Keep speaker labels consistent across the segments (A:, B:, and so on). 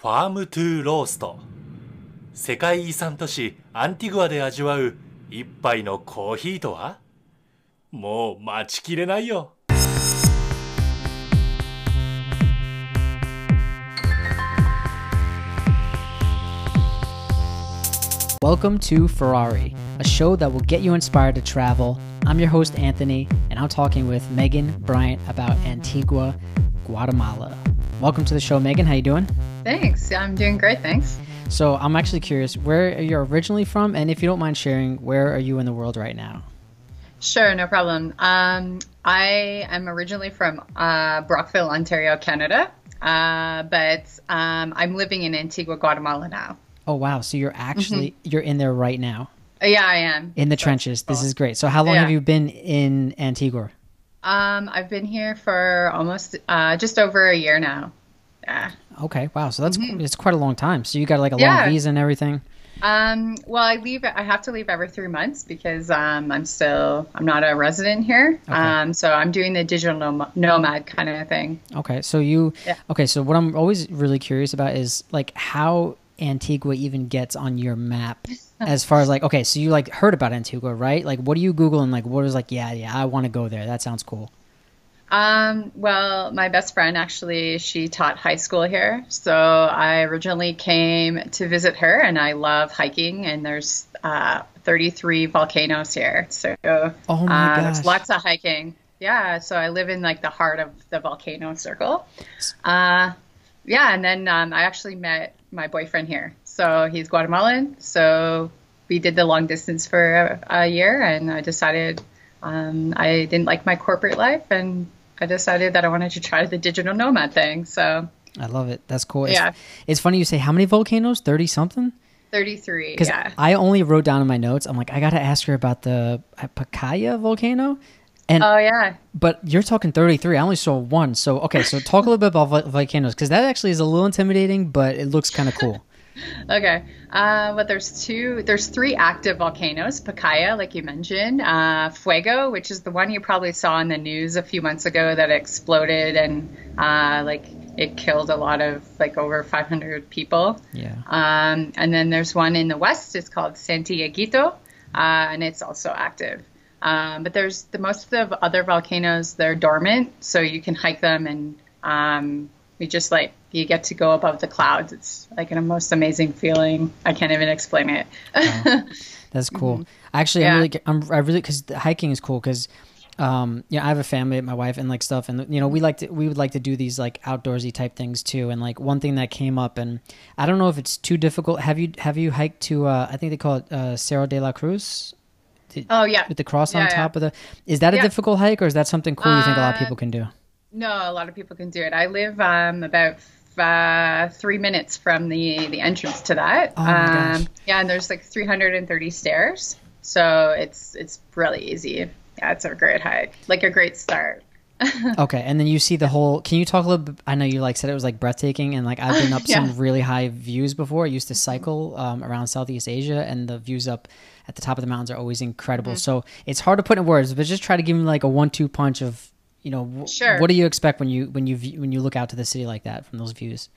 A: ファームトゥーロースト世界遺産都市アンティグアで味わう一杯のコーヒーとはもう待ちきれないよ
B: Welcome to Ferrari, a show that will get you inspired to travel. I'm your host Anthony, and I'm talking with Megan Bryant about Antigua, Guatemala. Welcome to the show, Megan. How you doing?
C: Thanks. I'm doing great. Thanks.
B: So I'm actually curious where you're you originally from, and if you don't mind sharing, where are you in the world right now?
C: Sure, no problem. Um, I am originally from uh, Brockville, Ontario, Canada, uh, but um, I'm living in Antigua, Guatemala now.
B: Oh wow! So you're actually you're in there right now
C: Uh, Yeah, I am.
B: in the trenches. This is great. So how long
C: Yeah.
B: have you been in Antigua?
C: Um, I've been here for almost uh, just over a year now. Yeah.
B: Okay, wow. So that's it's quite a long time. So you got like a long
C: Mm-hmm.
B: Visa and everything.
C: Um, well, I leave. I have to leave every three months because um, I'm still. I'm not a resident here. Um, so I'm doing the digital nom- nomad kind of thing.
B: Okay, so you
C: Yeah.
B: okay. So what I'm always really curious about is like how Antigua even gets on your map, as far as like okay, so you like heard about Antigua, right? Like, what do you Google and like what is like yeah, yeah, I want to go there. That sounds cool.
C: Um, well, my best friend actually, she taught high school here. So I originally came to visit her, and I love hiking. And there's uh, 33 volcanoes here, so
B: Oh my
C: uh,
B: gosh.
C: there's lots of hiking. Yeah, so I live in like the heart of the volcano circle. Uh, yeah, and then um, I actually met my boyfriend here. So he's Guatemalan. So we did the long distance for a, a year, and I decided um, I didn't like my corporate life, and I decided that I wanted to try the digital nomad thing. So
B: I love it. That's cool. It's,
C: Yeah.
B: it's funny you say how many volcanoes? Thirty something.
C: 33,
B: Because
C: yeah.
B: I only wrote down in my notes. I'm like, I gotta ask her about the Pacaya volcano. And
C: Oh yeah,
B: But you're talking 33. I only saw one. So, okay, so talk a little bit about vol- volcanoes because that actually is a little intimidating, but it looks kind of cool.
C: Okay. Uh, but there's two, there's three active volcanoes. Pacaya, like you mentioned, uh, Fuego, which is the one you probably saw in the news a few months ago that exploded and uh, like it killed a lot of like over 500 people.
B: Yeah.
C: Um, and then there's one in the west. It's called Santiaguito, uh, and it's also active. Um, but there's the most of the other volcanoes. They're dormant, so you can hike them, and um, you just like you get to go above the clouds. It's like a most amazing feeling. I can't even explain it.
B: That's cool. Actually, I'm
C: Mm-hmm.
B: Really, I'm, I really, because hiking is cool because, um, yeah, I have a family, my wife, and like stuff, and you know, we like to, we would like to do these like outdoorsy type things too. And like one thing that came up, and I don't know if it's too difficult. Have you, have you hiked to, uh, I think they call it uh, Cerro de la Cruz
C: oh yeah,
B: with the cross on
C: Yeah, yeah.
B: top of the? Is that a
C: Yeah.
B: difficult hike, or is that something cool you think a lot of
C: Uh,
B: people can do?
C: No, a lot of people can do it. I live um, about uh, three minutes from the the entrance to that.
B: Oh
C: um, yeah, and there's like 330 stairs, so it's it's really easy. Yeah, it's a great hike, like a great start.
B: Okay, and then you see the whole. Can you talk a little bit? I know you like said it was like breathtaking, and like I've been up
C: Yeah.
B: some really high views before. I used to cycle um, around Southeast Asia, and the views up at the top of the mountains are always incredible.
C: Mm-hmm.
B: So it's hard to put in words, but just try to give me like a one-two punch of you know
C: Sure.
B: what do you expect when you when you view, when you look out to the city like that from those views?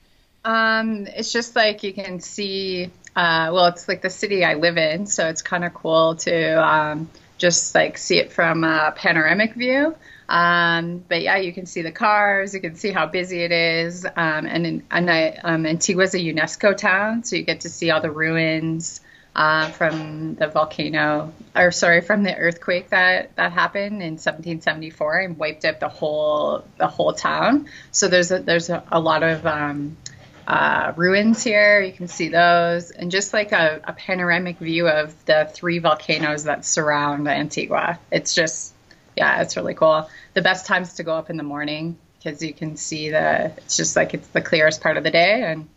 C: Um, it's just like you can see. Uh, well, it's like the city I live in, so it's kind of cool to um, just like see it from a panoramic view. Um, but yeah, you can see the cars, you can see how busy it is, um, and in, and I, um, Antigua's a UNESCO town, so you get to see all the ruins uh, from the volcano, or sorry, from the earthquake that that happened in 1774 and wiped out the whole the whole town. So there's a, there's a, a lot of um, uh, ruins here. You can see those, and just like a, a panoramic view of the three volcanoes that surround Antigua. It's just, yeah, it's really cool. The best times to go up in the morning because you can see the. It's just like it's the clearest part of the day, and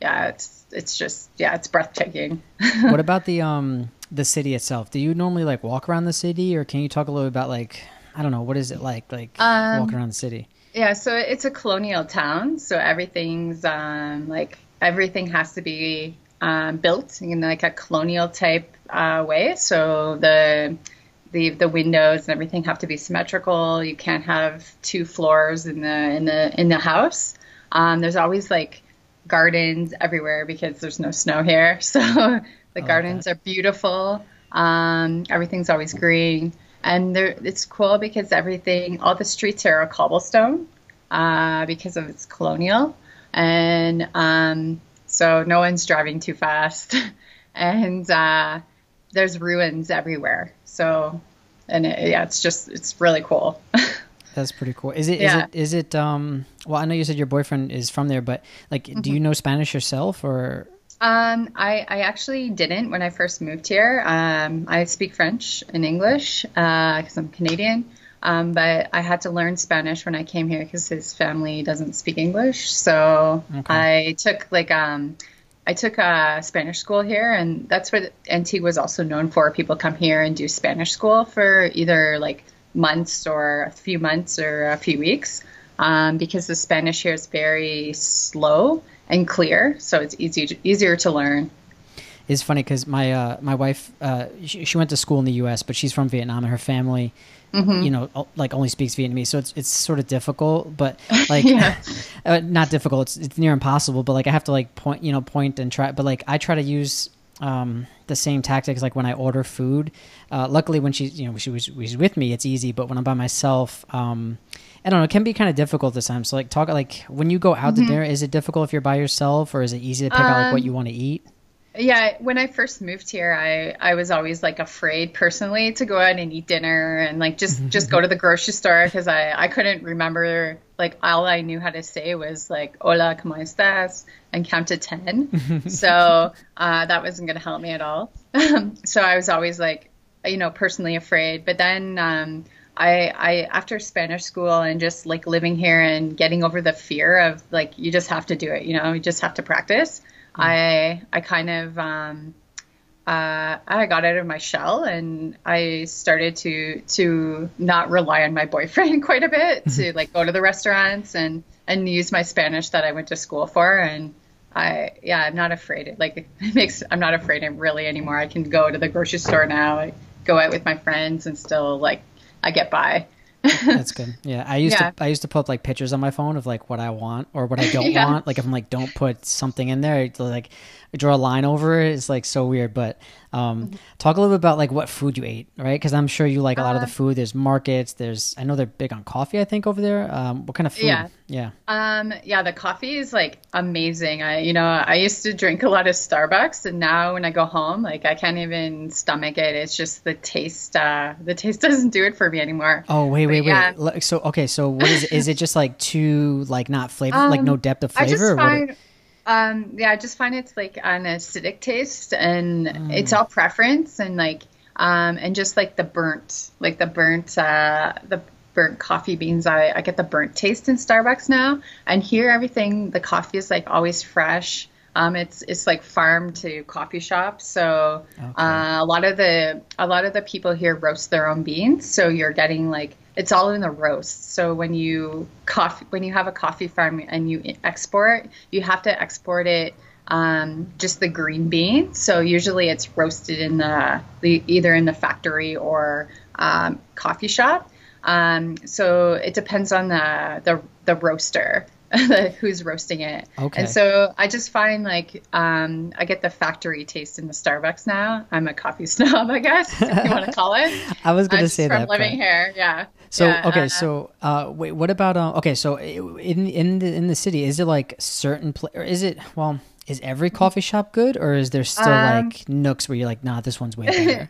C: yeah, it's it's just yeah, it's breathtaking.
B: what about the um the city itself? Do you normally like walk around the city, or can you talk a little about like I don't know what is it like like
C: Um,
B: walking around the city?
C: Yeah, so it's a colonial town, so everything's um, like everything has to be um, built in like a colonial type uh, way. So the the the windows and everything have to be symmetrical. You can't have two floors in the in the in the house. Um, there's always like gardens everywhere because there's no snow here. So the gardens are beautiful. Um, everything's always green, and there, it's cool because everything, all the streets here are cobblestone uh, because of its colonial, and um, so no one's driving too fast, and uh, there's ruins everywhere. So, and it, yeah, it's just it's really cool.
B: That's pretty cool. Is it?
C: Yeah.
B: Is it? Is it? Um. Well, I know you said your boyfriend is from there, but like, do
C: Mm-hmm.
B: you know Spanish yourself, or?
C: Um, I, I actually didn't when I first moved here. Um, I speak French and English because I'm Canadian. Um, but I had to learn Spanish when I came here because his family doesn't speak English. So I took like um, I took a Spanish school here, and that's what Antigua was also known for. People come here and do Spanish school for either like months or a few months or a few weeks um, because the Spanish here is very slow and clear, so it's easy easier to learn.
B: It's funny because my uh, my wife uh, she, she went to school in the U.S., but she's from Vietnam, and her family,
C: Mm-hmm.
B: you know, like only speaks Vietnamese, so it's it's sort of difficult, but like
C: Yeah.
B: uh, not difficult. It's it's near impossible, but like I have to like point, you know, point and try. But like I try to use um, the same tactics like when I order food. Uh, luckily, when she's you know she was she's with me, it's easy. But when I'm by myself, um, I don't know, it can be kind of difficult this time. So like talk like when you go out
C: Mm-hmm.
B: to dinner, is it difficult if you're by yourself, or is it easy to pick out like what
C: Um,
B: you want to eat?
C: Yeah, when I first moved here, I I was always like afraid personally to go out and eat dinner and like just just go to the grocery store because I I couldn't remember like all I knew how to say was like hola cómo estás and count to ten. so uh, that wasn't gonna help me at all. so I was always like you know personally afraid. But then um, I I after Spanish school and just like living here and getting over the fear of like you just have to do it. You know, you just have to practice. I I kind of um, uh, I got out of my shell and I started to to not rely on my boyfriend quite a bit to like go to the restaurants and and use my Spanish that I went to school for. And I yeah I'm not afraid. Like it makes I'm not afraid of really anymore. I can go to the grocery store now. I go out with my friends and still like I get by
B: That's good. Yeah, I used
C: Yeah.
B: to I used to put like pictures on my phone of like what I want or what I don't
C: Yeah.
B: want. Like if I'm like don't put something in there, like draw a line over it. It's like so weird. But um, talk a little bit about like what food you ate, right? Because I'm sure you like a lot
C: Uh,
B: of the food. There's markets. There's I know they're big on coffee. I think over there. Um, what kind of food?
C: Yeah.
B: Yeah.
C: Um, yeah, the coffee is like amazing. I, you know, I used to drink a lot of Starbucks, and now when I go home, like I can't even stomach it. It's just the taste. Uh, the taste doesn't do it for me anymore.
B: Oh wait, wait, wait.
C: yeah.
B: Like, So okay, so what is it? Is it just like too like not flavor, like no depth of
C: Um, I
B: flavor?
C: Just
B: or what
C: find, um, yeah, I just find it's like an acidic taste, and
B: Mm.
C: it's all preference, and like, um, and just like the burnt, like the burnt, uh, the burnt coffee beans. I, I get the burnt taste in Starbucks now, and here everything, the coffee is like always fresh. Um, it's it's like farm to coffee shop, so uh, a lot of the a lot of the people here roast their own beans. So you're getting like it's all in the roast. So when you coffee when you have a coffee farm and you export, you have to export it um, just the green bean. So usually it's roasted in the, the either in the factory or um, coffee shop. Um, so it depends on the the, the roaster. who's roasting it
B: Okay.
C: and so i just find like um, i get the factory taste in the starbucks now i'm a coffee snob i guess if you want to call it
B: I was gonna
C: just
B: say
C: from
B: that.
C: living
B: but-
C: here yeah
B: So
C: Yeah,
B: okay,
C: uh,
B: so uh, wait, what about um? okay? So in in the in the city, is it like certain pla- or is it well? Is every coffee shop good, or is there still
C: Um,
B: like nooks where you're like, nah, this one's way better?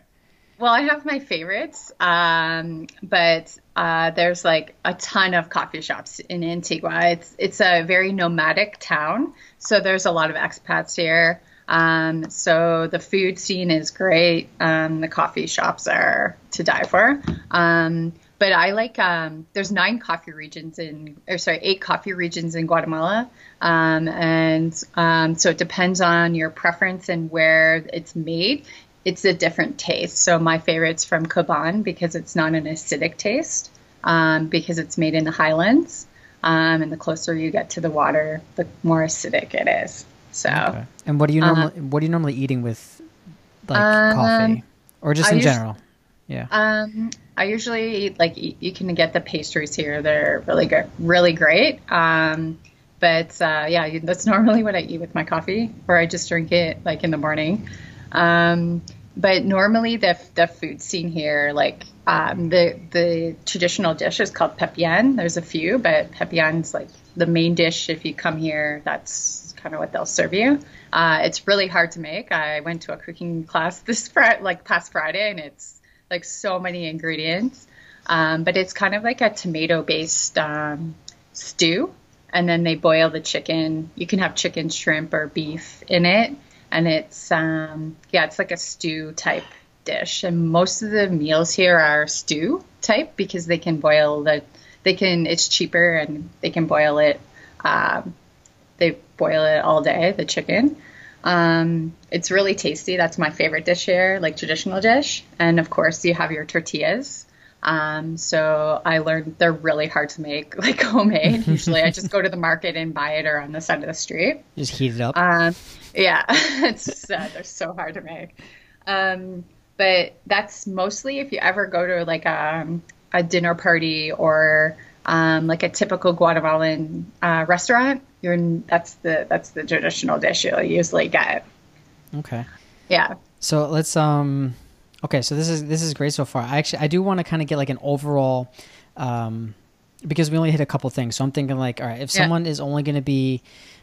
C: Well, I have my favorites, um, but uh, there's like a ton of coffee shops in Antigua. It's it's a very nomadic town, so there's a lot of expats here. Um, so the food scene is great. Um, the coffee shops are to die for. Um, but I like um, there's nine coffee regions in or sorry eight coffee regions in Guatemala, um, and um, so it depends on your preference and where it's made it's a different taste. So my favorite's from Cobán because it's not an acidic taste, um, because it's made in the highlands, um, and the closer you get to the water, the more acidic it is. So
B: Okay. And what do you normally what are you normally eating with like coffee or just.
C: Um, I
B: in
C: us-
B: general? Yeah.
C: um, I usually eat like you can get the pastries here. They're really good, really great. Um, but uh, yeah, that's normally what I eat with my coffee, or I just drink it like in the morning. Um, but normally the the food scene here, like um, the the traditional dish is called pepian. There's a few, but pepian's like the main dish. If you come here, that's kind of what they'll serve you. Uh, it's really hard to make. I went to a cooking class this fr- like past Friday, and it's like so many ingredients. Um, but it's kind of like a tomato based um, stew, and then they boil the chicken. You can have chicken, shrimp, or beef in it, and it's um, yeah, it's like a stew type dish. And most of the meals here are stew type because they can boil the they can it's cheaper and they can boil it. Um, they boil it all day, the chicken. Um, it's really tasty. That's my favorite dish here, like traditional dish. And of course, you have your tortillas. Um, so I learned they're really hard to make, like homemade. Usually, I just go to the market and buy it or on the side of the street.
B: Just heat it up.
C: Um, yeah, it's uh, they're so hard to make. Um, but that's mostly if you ever go to like a, um, a dinner party or um, like a typical Guatemalan uh, restaurant. You're that's the that's the traditional dish you'll usually get.
B: Okay.
C: Yeah.
B: So let's um okay, so this is this is great so far. I actually I do want to kind of get like an overall um because we only hit a couple things. So I'm thinking like all right, if
C: Yeah.
B: someone is only going to be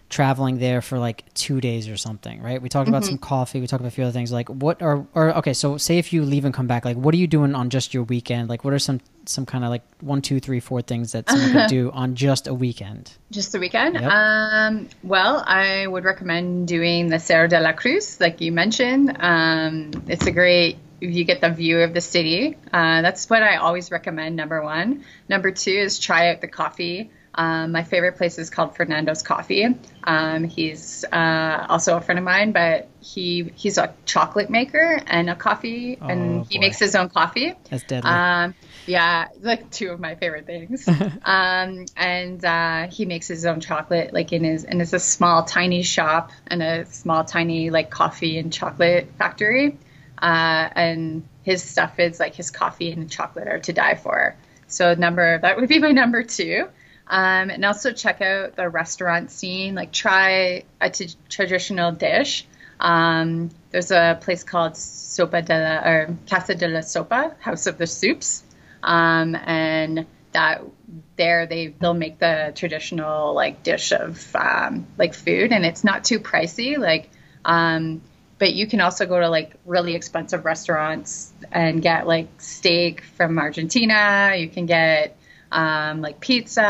B: traveling there for like 2 days or something, right? We talked about
C: Mm-hmm.
B: some coffee, we talked about a few other things like what are or okay, so say if you leave and come back, like what are you doing on just your weekend? Like what are some some kind of like one, two, three, four things that someone could do on just a weekend?
C: Just the weekend.
B: Yep.
C: Um, well, I would recommend doing the Cerro de la Cruz, like you mentioned. Um, it's a great. You get the view of the city. Uh, that's what I always recommend. Number one. Number two is try out the coffee. Um, my favorite place is called Fernando's Coffee. Um, he's uh, also a friend of mine, but he he's a chocolate maker and a coffee,
B: Oh,
C: and he
B: boy.
C: makes his own coffee.
B: That's deadly.
C: Um, yeah, like two of my favorite things. um, and uh, he makes his own chocolate, like in his, and it's a small, tiny shop and a small, tiny like coffee and chocolate factory. Uh, and his stuff is like his coffee and chocolate are to die for. So number that would be my number two. Um, and also check out the restaurant scene. Like try a t- traditional dish. Um, there's a place called Sopa de la or Casa de la Sopa, House of the Soups, um, and that there they they'll make the traditional like dish of um, like food, and it's not too pricey. Like, um, but you can also go to like really expensive restaurants and get like steak from Argentina. You can get um, like pizza,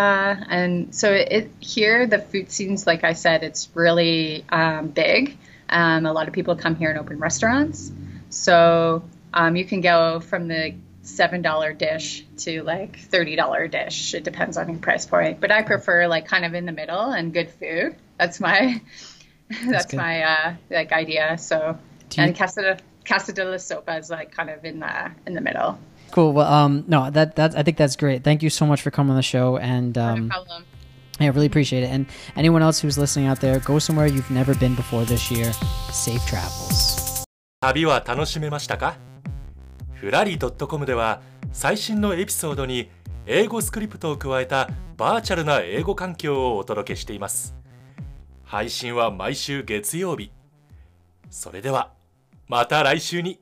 C: and so it here the food scenes, like I said, it's really um, big. Um, a lot of people come here and open restaurants, so um, you can go from the seven dollar dish to like thirty dollar dish. It depends on your price point, but I prefer like kind of in the middle and good food. That's my that's,
B: good.
C: my uh, like idea. So
B: you-
C: and Casa Casa de la Sopa is like kind of in the in the middle.
B: Cool. Well, um, no, that that's I think that's great. Thank you so much for coming on the show, and um,
C: no problem.
B: I really appreciate it. And anyone else who's listening out there, go somewhere you've never been before this year. Safe travels.
A: 旅は楽しめましたかふらり .com では最新のエピソードに英語スクリプトを加えたバーチャルな英語環境をお届けしています配信は毎週月曜日。それではまた来週に。